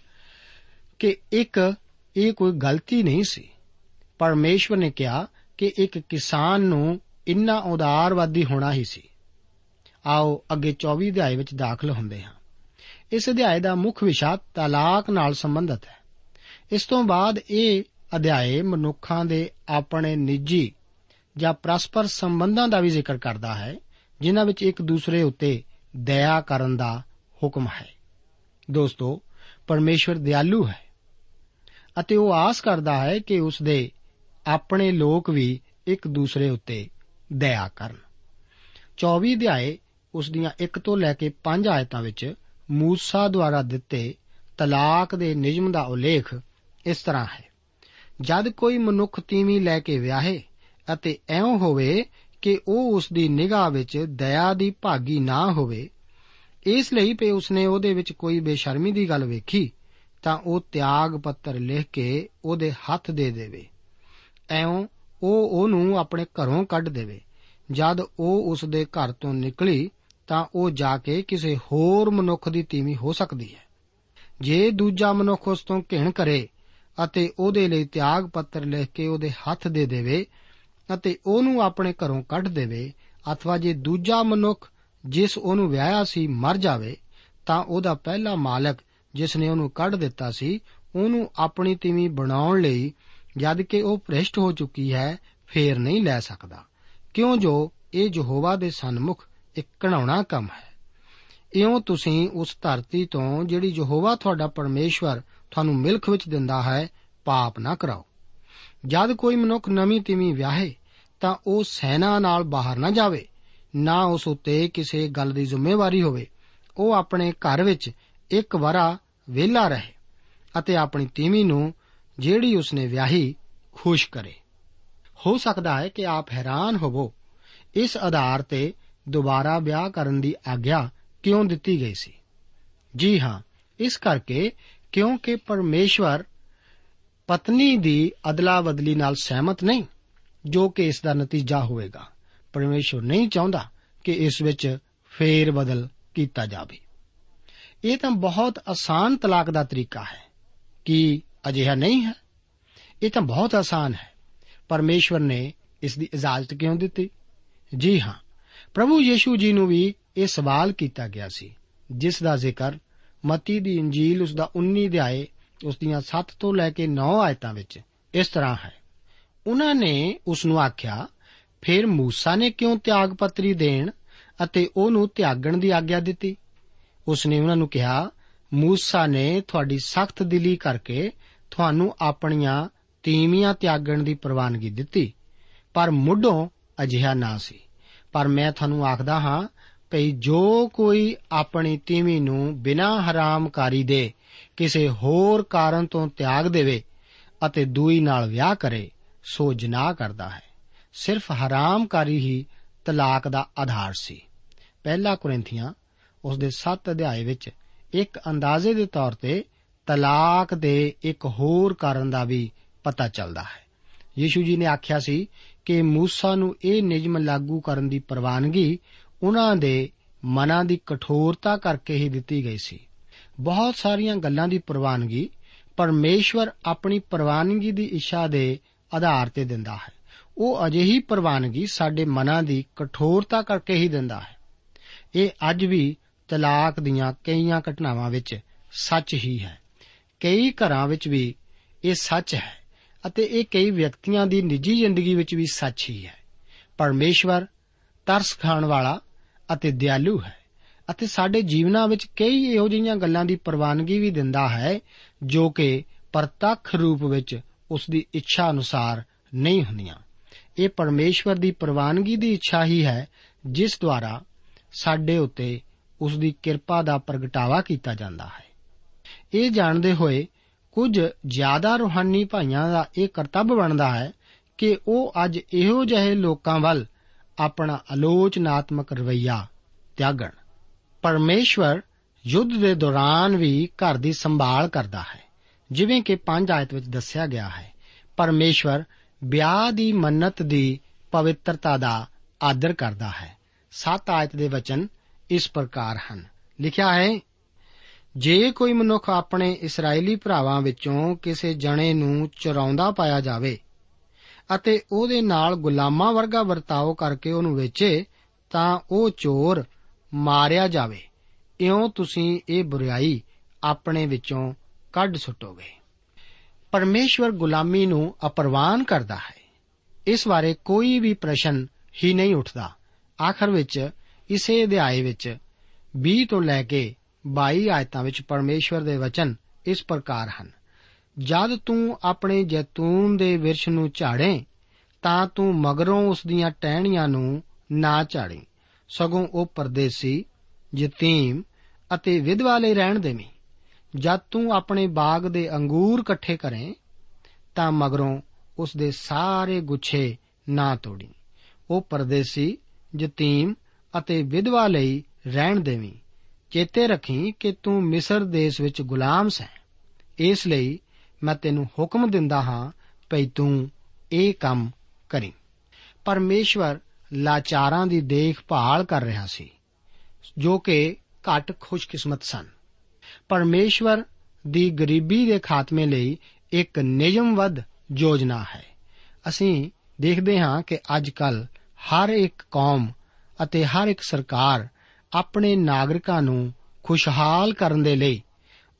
ਕਿ ਇੱਕ ਇਹ ਕੋਈ ਗਲਤੀ ਨਹੀਂ ਸੀ। ਪਰਮੇਸ਼ਵਰ ਨੇ ਕਿਹਾ ਕਿ ਇੱਕ ਕਿਸਾਨ ਨੂੰ ਇੰਨਾ ਉਦਾਰਵਾਦੀ ਹੋਣਾ ਹੀ ਸੀ। ਆਓ ਅੱਗੇ 24 ਅਧਿਆਏ ਵਿੱਚ ਦਾਖਲ ਹੁੰਦੇ ਹਾਂ। ਇਸ ਅਧਿਆਏ ਦਾ ਮੁੱਖ ਵਿਸ਼ਾ ਤਲਾਕ ਨਾਲ ਸੰਬੰਧਿਤ ਹੈ। ਇਸ ਤੋਂ ਬਾਅਦ ਇਹ ਅਧਿਆਏ ਮਨੁੱਖਾਂ ਦੇ ਆਪਣੇ ਨਿੱਜੀ ਜਾਂ ਪਰਸਪਰ ਸੰਬੰਧਾਂ ਦਾ ਵੀ ਜ਼ਿਕਰ ਕਰਦਾ ਹੈ, ਜਿਨ੍ਹਾਂ ਵਿੱਚ ਇੱਕ ਦੂਸਰੇ ਉੱਤੇ ਦਇਆ ਕਰਨ ਦਾ ਹੁਕਮ ਹੈ। ਦੋਸਤੋ, ਪਰਮੇਸ਼ਵਰ ਦਿਆਲੂ ਹੈ ਅਤੇ ਉਹ ਆਸ ਕਰਦਾ ਹੈ ਕਿ ਉਸ ਦੇ ਆਪਣੇ ਲੋਕ ਵੀ ਇੱਕ ਦੂਸਰੇ ਉੱਤੇ ਦਇਆ ਕਰਨ। 24 ਅਧਿਆਏ ਉਸ ਦੀਆਂ 1 ਤੋਂ ਲੈ ਕੇ 5 ਆਇਤਾਂ ਵਿੱਚ ਮੂਸਾ ਦੁਆਰਾ ਦਿੱਤੇ ਤਲਾਕ ਦੇ ਨਿਯਮ ਦਾ ਉਲੇਖ ਇਸ ਤਰ੍ਹਾਂ ਹੈ। ਜਦ ਕੋਈ ਮਨੁੱਖ ਤੀਵੀਂ ਲੈ ਕੇ ਵਿਆਹੇ ਅਤੇ ਐਉਂ ਹੋਵੇ ਕਿ ਉਹ ਉਸ ਦੀ ਨਿਗਾਹ ਵਿੱਚ ਦਇਆ ਦੀ ਭਾਗੀ ਨਾ ਹੋਵੇ, ਇਸ ਲਈ ਕਿ ਉਸਨੇ ਉਹਦੇ ਵਿੱਚ ਕੋਈ ਬੇਸ਼ਰਮੀ ਦੀ ਗੱਲ ਵੇਖੀ, ਤਾਂ ਉਹ ਤਿਆਗ ਪੱਤਰ ਲਿਖ ਕੇ ਉਹਦੇ ਹੱਥ ਦੇ ਦੇਵੇ। ਐਉਂ ਉਹ ਉਹਨੂੰ ਆਪਣੇ ਘਰੋਂ ਕੱਢ ਦੇਵੇ। ਜਦ ਉਹ ਉਸ ਦੇ ਘਰ ਤੋਂ ਨਿਕਲੀ, ਤਾਂ ਉਹ ਜਾ ਕੇ ਕਿਸੇ ਹੋਰ ਮਨੁੱਖ ਦੀ ਤੀਵੀਂ ਹੋ ਸਕਦੀ ਹੈ। ਜੇ ਦੂਜਾ ਮਨੁੱਖ ਉਸ ਤੋਂ ਘਿਣ ਕਰੇ ਅਤੇ ਉਹਦੇ ਲਈ ਤਿਆਗ ਪੱਤਰ ਲਿਖ ਕੇ ਉਹਦੇ ਹੱਥ ਦੇ ਦੇਵੇ ਅਤੇ ਉਹਨੂੰ ਆਪਣੇ ਘਰੋਂ ਕੱਢ ਦੇਵੇ, ਅਥਵਾ ਜੇ ਦੂਜਾ ਮਨੁੱਖ ਜਿਸ ਉਹਨੂੰ ਵਿਆਹਿਆ ਸੀ ਮਰ ਜਾਵੇ, ਤਾਂ ਉਹਦਾ ਪਹਿਲਾ ਮਾਲਕ ਜਿਸ ਨੇ ਉਹਨੂੰ ਕੱਢ ਦਿੱਤਾ ਸੀ, ਉਹਨੂੰ ਆਪਣੀ ਤੀਵੀਂ ਬਣਾਉਣ ਲਈ ਜਦ ਕਿ ਉਹ ਭ੍ਰਿਸ਼ਟ ਹੋ ਚੁੱਕੀ ਹੈ, ਫੇਰ ਨਹੀਂ ਲੈ ਸਕਦਾ। ਕਿਉਂ ਜੋ ਇਹ ਯਹੋਵਾ ਦੇ ਸਨਮੁਖ ਇੱਕ ਘਣਾਉਣਾ ਕੰਮ ਹੈ। ਇਉਂ ਤੁਸੀਂ ਉਸ ਧਰਤੀ ਤੋਂ ਜਿਹੜੀ ਯਹੋਵਾ ਤੁਹਾਡਾ ਪਰਮੇਸ਼ਵਰ ਤੁਹਾਨੂੰ ਮਿਲਖ ਵਿੱਚ ਦਿੰਦਾ ਹੈ, ਪਾਪ ਨਾ ਕਰਾਓ। ਜਦ ਕੋਈ ਮਨੁੱਖ ਨਵੀਂ ਤੀਵੀਂ ਵਿਆਹੇ, ਤਾਂ ਉਹ ਸੈਨਾ ਨਾਲ ਬਾਹਰ ਨਾ ਜਾਵੇ, ਨਾ ਉਸ ਉੱਤੇ ਕਿਸੇ ਗੱਲ ਦੀ ਜ਼ਿੰਮੇਵਾਰੀ ਹੋਵੇ। ਉਹ ਆਪਣੇ ਘਰ ਵਿੱਚ ਇੱਕ ਵਾਰਾ ਵਿਹਲਾ ਰਹੇ ਅਤੇ ਆਪਣੀ ਤੀਵੀਂ ਨੂੰ ਜਿਹੜੀ ਉਸਨੇ ਵਿਆਹੀ, ਖੁਸ਼ ਕਰੇ। ਹੋ ਸਕਦਾ ਹੈ ਕਿ ਆਪ ਹੈਰਾਨ ਹੋਵੋ। ਇਸ ਆਧਾਰ ਤੇ ਦੁਬਾਰਾ ਵਿਆਹ ਕਰਨ ਦੀ ਆਗਿਆ ਕਿਉਂ ਦਿੱਤੀ ਗਈ ਸੀ? ਜੀ ਹਾਂ, ਇਸ ਕਰਕੇ ਕਿਉਂਕਿ ਪਰਮੇਸ਼ਵਰ ਪਤਨੀ ਦੀ ਅਦਲਾ ਬਦਲੀ ਨਾਲ ਸਹਿਮਤ ਨਹੀਂ, ਜੋ ਕਿ ਇਸ ਦਾ ਨਤੀਜਾ ਹੋਵੇਗਾ। ਪਰਮੇਸ਼ਵਰ ਨਹੀਂ ਚਾਹੁੰਦਾ ਕਿ ਇਸ ਵਿੱਚ ਫੇਰ ਬਦਲ ਕੀਤਾ ਜਾਵੇ। ਇਹ ਤਾਂ ਬਹੁਤ ਆਸਾਨ ਤਲਾਕ ਦਾ ਤਰੀਕਾ ਹੈ ਕਿ ਅਜਿਹਾ ਨਹੀਂ ਹੈ ਇਹ ਤਾਂ ਬਹੁਤ ਆਸਾਨ ਹੈ ਪਰਮੇਸ਼ਵਰ ਨੇ ਇਸ ਦੀ ਇਜਾਜ਼ਤ ਕਿਉਂ ਦਿੱਤੀ ਜੀ ਹਾਂ ਪ੍ਰਭੂ ਯੀਸ਼ੂ ਜੀ ਨੂੰ ਵੀ ਇਹ ਸਵਾਲ ਕੀਤਾ ਗਿਆ ਸੀ ਜਿਸ ਦਾ ਜ਼ਿਕਰ ਮਤੀ ਦੀ ਇੰਜੀਲ ਉਸ ਦਾ 19 ਅਧਿਆਏ ਉਸ ਦੀਆਂ 7 ਤੋਂ ਲੈ ਕੇ 9 ਆਇਤਾਂ ਵਿੱਚ ਇਸ ਤਰ੍ਹਾਂ ਹੈ ਉਹਨਾਂ ਨੇ ਉਸ ਨੂੰ ਆਖਿਆ ਫਿਰ موسی ਨੇ ਕਿਉਂ ਤਿਆਗ ਪੱਤਰੀ ਦੇਣ ਅਤੇ ਉਹਨੂੰ ਤਿਆਗਣ ਦੀ ਆਗਿਆ ਦਿੱਤੀ ਉਸ ਨੇ ਉਹਨਾਂ ਨੂੰ ਕਿਹਾ موسی ਨੇ ਤੁਹਾਡੀ ਸਖਤ ਦਿਲੀ ਕਰਕੇ ਤੁਹਾਨੂੰ ਆਪਣੀਆਂ ਤੀਵੀਆਂ ਤਿਆਗਣ ਦੀ ਪ੍ਰਵਾਨਗੀ ਦਿੱਤੀ। ਪਰ ਮੁੱਢੋਂ ਅਜਿਹਾ ਨਾ ਸੀ। ਪਰ ਮੈਂ ਤੁਹਾਨੂੰ ਆਖਦਾ ਹਾਂ ਭਈ ਜੋ ਕੋਈ ਆਪਣੀ ਤੀਵੀਂ ਨੂੰ ਬਿਨਾਂ ਹਰਾਮਕਾਰੀ ਦੇ ਕਿਸੇ ਹੋਰ ਕਾਰਨ ਤੋਂ ਤਿਆਗ ਦੇਵੇ ਅਤੇ ਦੂਈ ਨਾਲ ਵਿਆਹ ਕਰੇ, ਸੋ ਜਨਾਹ ਕਰਦਾ ਹੈ। ਸਿਰਫ ਹਰਾਮਕਾਰੀ ਹੀ ਤਲਾਕ ਦਾ ਆਧਾਰ ਸੀ। ਪਹਿਲਾ ਕੁਰਿੰਥੀਆਂ, ਉਸ ਦੇ 7 ਅਧਿਆਏ ਵਿੱਚ ਇੱਕ ਅੰਦਾਜ਼ੇ ਦੇ ਤੌਰ ਤੇ ਤਲਾਕ ਦੇ ਇੱਕ ਹੋਰ ਕਾਰਨ ਦਾ ਵੀ ਪਤਾ ਚੱਲਦਾ ਹੈ। ਯੀਸ਼ੂ ਜੀ ਨੇ ਆਖਿਆ ਸੀ ਕਿ ਮੂਸਾ ਨੂੰ ਇਹ ਨਿਯਮ ਲਾਗੂ ਕਰਨ ਦੀ ਪ੍ਰਵਾਨਗੀ ਉਹਨਾਂ ਦੇ ਮਨਾਂ ਦੀ ਕਠੋਰਤਾ ਕਰਕੇ ਹੀ ਦਿੱਤੀ ਗਈ ਸੀ। ਬਹੁਤ ਸਾਰੀਆਂ ਗੱਲਾਂ ਦੀ ਪ੍ਰਵਾਨਗੀ ਪਰਮੇਸ਼ਵਰ ਆਪਣੀ ਪ੍ਰਵਾਨਗੀ ਦੀ ਇੱਛਾ ਦੇ ਆਧਾਰ ਤੇ ਦਿੰਦਾ ਹੈ। ਉਹ ਅਜਿਹੀ ਪ੍ਰਵਾਨਗੀ ਸਾਡੇ ਮਨਾਂ ਦੀ ਕਠੋਰਤਾ ਕਰਕੇ ਹੀ ਦਿੰਦਾ ਹੈ। ਇਹ ਅੱਜ ਵੀ ਤਲਾਕ ਦੀਆਂ ਕਈਆਂ ਘਟਨਾਵਾਂ ਵਿੱਚ ਸੱਚ ਹੀ ਹੈ। ਕਈ ਘਰਾਂ ਵਿੱਚ ਵੀ ਇਹ ਸੱਚ ਹੈ ਅਤੇ ਇਹ ਕਈ ਵਿਅਕਤੀਆਂ ਦੀ ਨਿੱਜੀ ਜ਼ਿੰਦਗੀ ਵਿੱਚ ਵੀ ਸੱਚ ਹੀ ਹੈ। ਪਰਮੇਸ਼ਵਰ, ਤਰਸ ਖਾਣ ਵਾਲਾ ਅਤੇ ਦਿਆਲੂ ਹੈ ਅਤੇ ਸਾਡੇ ਜੀਵਨਾਂ ਵਿੱਚ ਕਈ ਇਹੋ ਜਿਹੀਆਂ ਗੱਲਾਂ ਦੀ ਪ੍ਰਵਾਨਗੀ ਵੀ ਦਿੰਦਾ ਹੈ ਜੋ ਕਿ ਪ੍ਰਤੱਖ ਰੂਪ ਵਿੱਚ ਉਸ ਦੀ ਇੱਛਾ ਅਨੁਸਾਰ ਨਹੀਂ ਹੁੰਦੀਆਂ। ਇਹ ਪਰਮੇਸ਼ਵਰ ਦੀ ਪ੍ਰਵਾਨਗੀ ਦੀ ਇੱਛਾ ਹੀ ਹੈ, ਜਿਸ ਦੁਆਰਾ ਸਾਡੇ ਉੱਤੇ ਉਸ ਦੀ ਕਿਰਪਾ ਦਾ ਪ੍ਰਗਟਾਵਾ ਕੀਤਾ ਜਾਂਦਾ ਹੈ। ਇਹ ਜਾਣਦੇ ਹੋਏ ਕੁਝ ਜ਼ਿਆਦਾ ਰੂਹਾਨੀ ਭਾਈਆਂ ਦਾ ਇਹ ਕਰਤੱਵ ਬਣਦਾ ਹੈ ਕਿ ਉਹ ਅੱਜ ਇਹੋ ਜਿਹੇ ਲੋਕਾਂ ਵੱਲ ਆਪਣਾ ਆਲੋਚਨਾਤਮਕ ਰਵਈਆ ਤਿਆਗਣ। ਪਰਮੇਸ਼ਵਰ ਯੁੱਧ ਦੇ ਦੌਰਾਨ ਵੀ ਘਰ ਦੀ ਸੰਭਾਲ ਕਰਦਾ ਹੈ। ਜਿਵੇਂ ਕਿ 5 ਆਇਤ ਵਿੱਚ ਦੱਸਿਆ ਗਿਆ ਹੈ, ਪਰਮੇਸ਼ਵਰ ਵਿਆਹ ਦੀ ਮੰਨਤ ਦੀ ਪਵਿੱਤਰਤਾ ਦਾ ਆਦਰ ਕਰਦਾ ਹੈ। 7 ਆਇਤ ਦੇ ਵਚਨ ਇਸ ਪ੍ਰਕਾਰ ਹਨ। ਲਿਖਿਆ ਹੈ ਜੇ ਕੋਈ ਮਨੁੱਖ ਆਪਣੇ ਇਸرائیਲੀ ਭਰਾਵਾਂ ਵਿੱਚੋਂ ਕਿਸੇ ਜਣੇ ਨੂੰ ਚਰਾਉਂਦਾ ਪਾਇਆ ਜਾਵੇ ਅਤੇ ਉਹਦੇ ਨਾਲ ਗੁਲਾਮਾਂ ਵਰਗਾ ਵਰਤਾਓ ਕਰਕੇ ਉਹਨੂੰ ਵੇਚੇ, ਤਾਂ ਉਹ ਚੋਰ ਮਾਰਿਆ ਜਾਵੇ। ਇਉਂ ਤੁਸੀਂ ਇਹ ਬੁਰਾਈ ਆਪਣੇ ਵਿੱਚੋਂ ਕੱਢ ਸੁਟੋਗੇ। ਪਰਮੇਸ਼ਵਰ ਗੁਲਾਮੀ ਨੂੰ ਅਪਰਵਾਨ ਕਰਦਾ ਹੈ। ਇਸ ਬਾਰੇ ਕੋਈ ਵੀ ਪ੍ਰਸ਼ਨ ਹੀ ਨਹੀਂ ਉੱਠਦਾ। ਆਖਰ ਵਿੱਚ, ਇਸੇ ਅਧਿਆਏ ਵਿੱਚ 20 ਤੋਂ ਲੈ ਕੇ 22 ਆਇਤਾਂ ਵਿੱਚ ਪਰਮੇਸ਼ਵਰ ਦੇ ਵਚਨ ਇਸ ਪ੍ਰਕਾਰ ਹਨ। ਜਦ ਤੂੰ ਆਪਣੇ ਜੈਤੂਨ ਦੇ ਵਿਰਸ਼ ਨੂੰ ਝਾੜੇ, ਤਾਂ ਤੂੰ ਮਗਰੋਂ ਉਸ ਦੀਆਂ ਟਹਿਣੀਆਂ ਨੂੰ ਨਾ ਝਾੜੀ। ਸਗੋਂ ਉਹ ਪਰਦੇਸੀ, ਯਤੀਮ ਅਤੇ ਵਿਧਵਾ ਲਈ ਰਹਿਣ ਦੇਵੀਂ। ਜਦ ਤੂੰ ਆਪਣੇ ਬਾਗ ਦੇ ਅੰਗੂਰ ਇਕੱਠੇ ਕਰੇ, ਤਾਂ ਮਗਰੋਂ ਉਸ ਦੇ ਸਾਰੇ ਗੁੱਛੇ ਨਾ ਤੋੜੀ। ਉਹ ਪਰਦੇਸੀ, ਯਤੀਮ ਅਤੇ ਵਿਧਵਾ ਲਈ ਰਹਿਣ ਦੇਵੀਂ। ਚੇਤੇ ਰੱਖੀ ਕਿ ਤੂੰ ਮਿਸਰ ਦੇਸ਼ ਵਿੱਚ ਗੁਲਾਮ ਸੈਂ। ਇਸ ਲਈ ਮੈਂ ਤੈਨੂੰ ਹੁਕਮ ਦਿੰਦਾ ਹਾਂ, ਭਈ ਤੂੰ ਇਹ ਕੰਮ ਕਰੀ। ਪਰਮੇਸ਼ਵਰ ਲਾਚਾਰਾਂ ਦੀ ਦੇਖਭਾਲ ਕਰ ਰਿਹਾ ਸੀ, ਜੋ ਕਿ ਘੱਟ ਖੁਸ਼ਕਿਸਮਤ ਸਨ। ਪਰਮੇਸ਼ਵਰ ਦੀ ਗਰੀਬੀ ਦੇ ਖਾਤਮੇ ਲਈ ਇੱਕ ਨਿਯਮਬੱਧ ਯੋਜਨਾ ਹੈ। ਅਸੀਂ ਦੇਖਦੇ ਹਾਂ ਕਿ ਅੱਜ ਕੱਲ ਹਰ ਇੱਕ ਕੌਮ ਅਤੇ ਹਰ ਇੱਕ ਸਰਕਾਰ ਆਪਣੇ ਨਾਗਰਿਕਾਂ ਨੂੰ ਖੁਸ਼ਹਾਲ ਕਰਨ ਦੇ ਲਈ,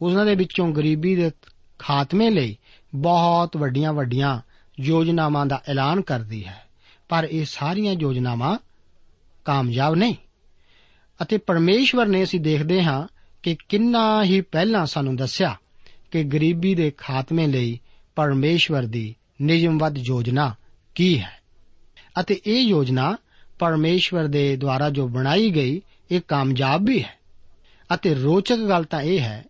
ਉਹਨਾਂ ਦੇ ਵਿੱਚੋਂ ਗਰੀਬੀ ਦੇ ਖਾਤਮੇ ਲਈ ਬਹੁਤ ਵੱਡੀਆਂ ਵੱਡੀਆਂ ਯੋਜਨਾਵਾਂ ਦਾ ਐਲਾਨ ਕਰਦੀ ਹੈ। ਪਰ ਇਹ ਸਾਰੀਆਂ ਯੋਜਨਾਵਾਂ ਕਾਮਯਾਬ ਨਹੀਂ। ਅਤੇ ਪਰਮੇਸ਼ਵਰ ਨੇ ਅਸੀਂ ਦੇਖਦੇ ਹਾਂ ਕਿ ਕਿੰਨਾ ਹੀ ਪਹਿਲਾਂ ਸਾਨੂੰ ਦੱਸਿਆ ਕਿ ਗਰੀਬੀ ਦੇ ਖਾਤਮੇ ਲਈ ਪਰਮੇਸ਼ਵਰ ਦੀ ਨਿਯਮਬੱਧ ਯੋਜਨਾ ਕੀ ਹੈ। ਅਤੇ ਇਹ ਯੋਜਨਾ ਪਰਮੇਸ਼ਵਰ ਦੇ ਦੁਆਰਾ ਜੋ ਬਣਾਈ ਗਈ ਇਹ ਕਾਮਯਾਬ ਵੀ ਹੈ। ਅਤੇ ਰੋਚਕ ਗੱਲ ਤਾਂ ਇਹ ਹੈ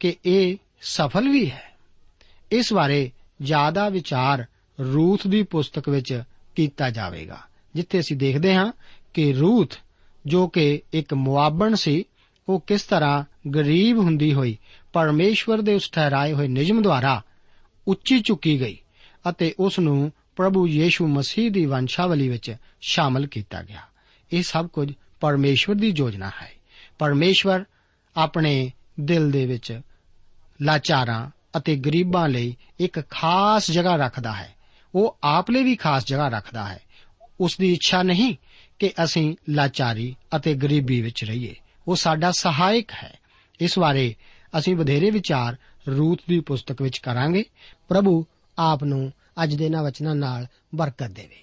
ਕਿ ਇਹ ਸਫਲ ਵੀ ਹੈ। ਇਸ ਬਾਰੇ ਜ਼ਿਆਦਾ ਵਿਚਾਰ ਰੂਥ ਦੀ ਪੁਸਤਕ ਵਿੱਚ ਕੀਤਾ ਜਾਵੇਗਾ, ਜਿੱਥੇ ਅਸੀਂ ਦੇਖਦੇ ਹਾਂ ਕਿ ਰੂਥ, ਜੋ ਕਿ ਇੱਕ ਮੁਆਬਣ ਸੀ, ਉਹ ਕਿਸ ਤਰ੍ਹਾਂ ਗਰੀਬ ਹੁੰਦੀ ਹੋਈ, ਪਰਮੇਸ਼ਵਰ ਦੇ ਉਸ ਠਹਿਰਾਏ ਹੋਏ ਨਿਯਮ ਦੁਆਰਾ ਉੱਚੀ ਚੁੱਕੀ ਗਈ ਅਤੇ ਉਸ ਨੂੰ ਪ੍ਰਭੂ ਯੀਸ਼ੂ ਮਸੀਹ ਦੀ ਵੰਸ਼ਾਵਲੀ ਵਿੱਚ ਸ਼ਾਮਲ ਕੀਤਾ ਗਿਆ। ਇਹ ਸਭ ਕੁਝ ਪਰਮੇਸ਼ਵਰ ਦੀ ਯੋਜਨਾ ਹੈ। ਪਰਮੇਸ਼ਵਰ ਆਪਣੇ ਦਿਲ ਦੇ ਵਿੱਚ ਲਾਚਾਰਾਂ ਅਤੇ ਗਰੀਬਾਂ ਲਈ ਇੱਕ ਖਾਸ ਜਗ੍ਹਾ ਰੱਖਦਾ ਹੈ। ਉਹ ਆਪ ਲਈ ਵੀ ਖਾਸ ਜਗ੍ਹਾ ਰੱਖਦਾ ਹੈ। ਉਸ ਦੀ ਇੱਛਾ ਨਹੀਂ ਕਿ ਅਸੀਂ ਲਾਚਾਰੀ ਅਤੇ ਗਰੀਬੀ ਵਿੱਚ ਰਹੀਏ। ਉਹ ਸਾਡਾ ਸਹਾਇਕ ਹੈ। ਇਸ ਬਾਰੇ ਅਸੀਂ ਵਧੇਰੇ ਵਿਚਾਰ ਰੂਤ ਦੀ ਪੁਸਤਕ ਵਿੱਚ ਕਰਾਂਗੇ। ਪ੍ਰਭੂ ਆਪ ਨੂੰ ਅੱਜ ਦੇ ਇਹਨਾਂ ਵਚਨਾਂ ਨਾਲ ਬਰਕਤ ਦੇਵੇ।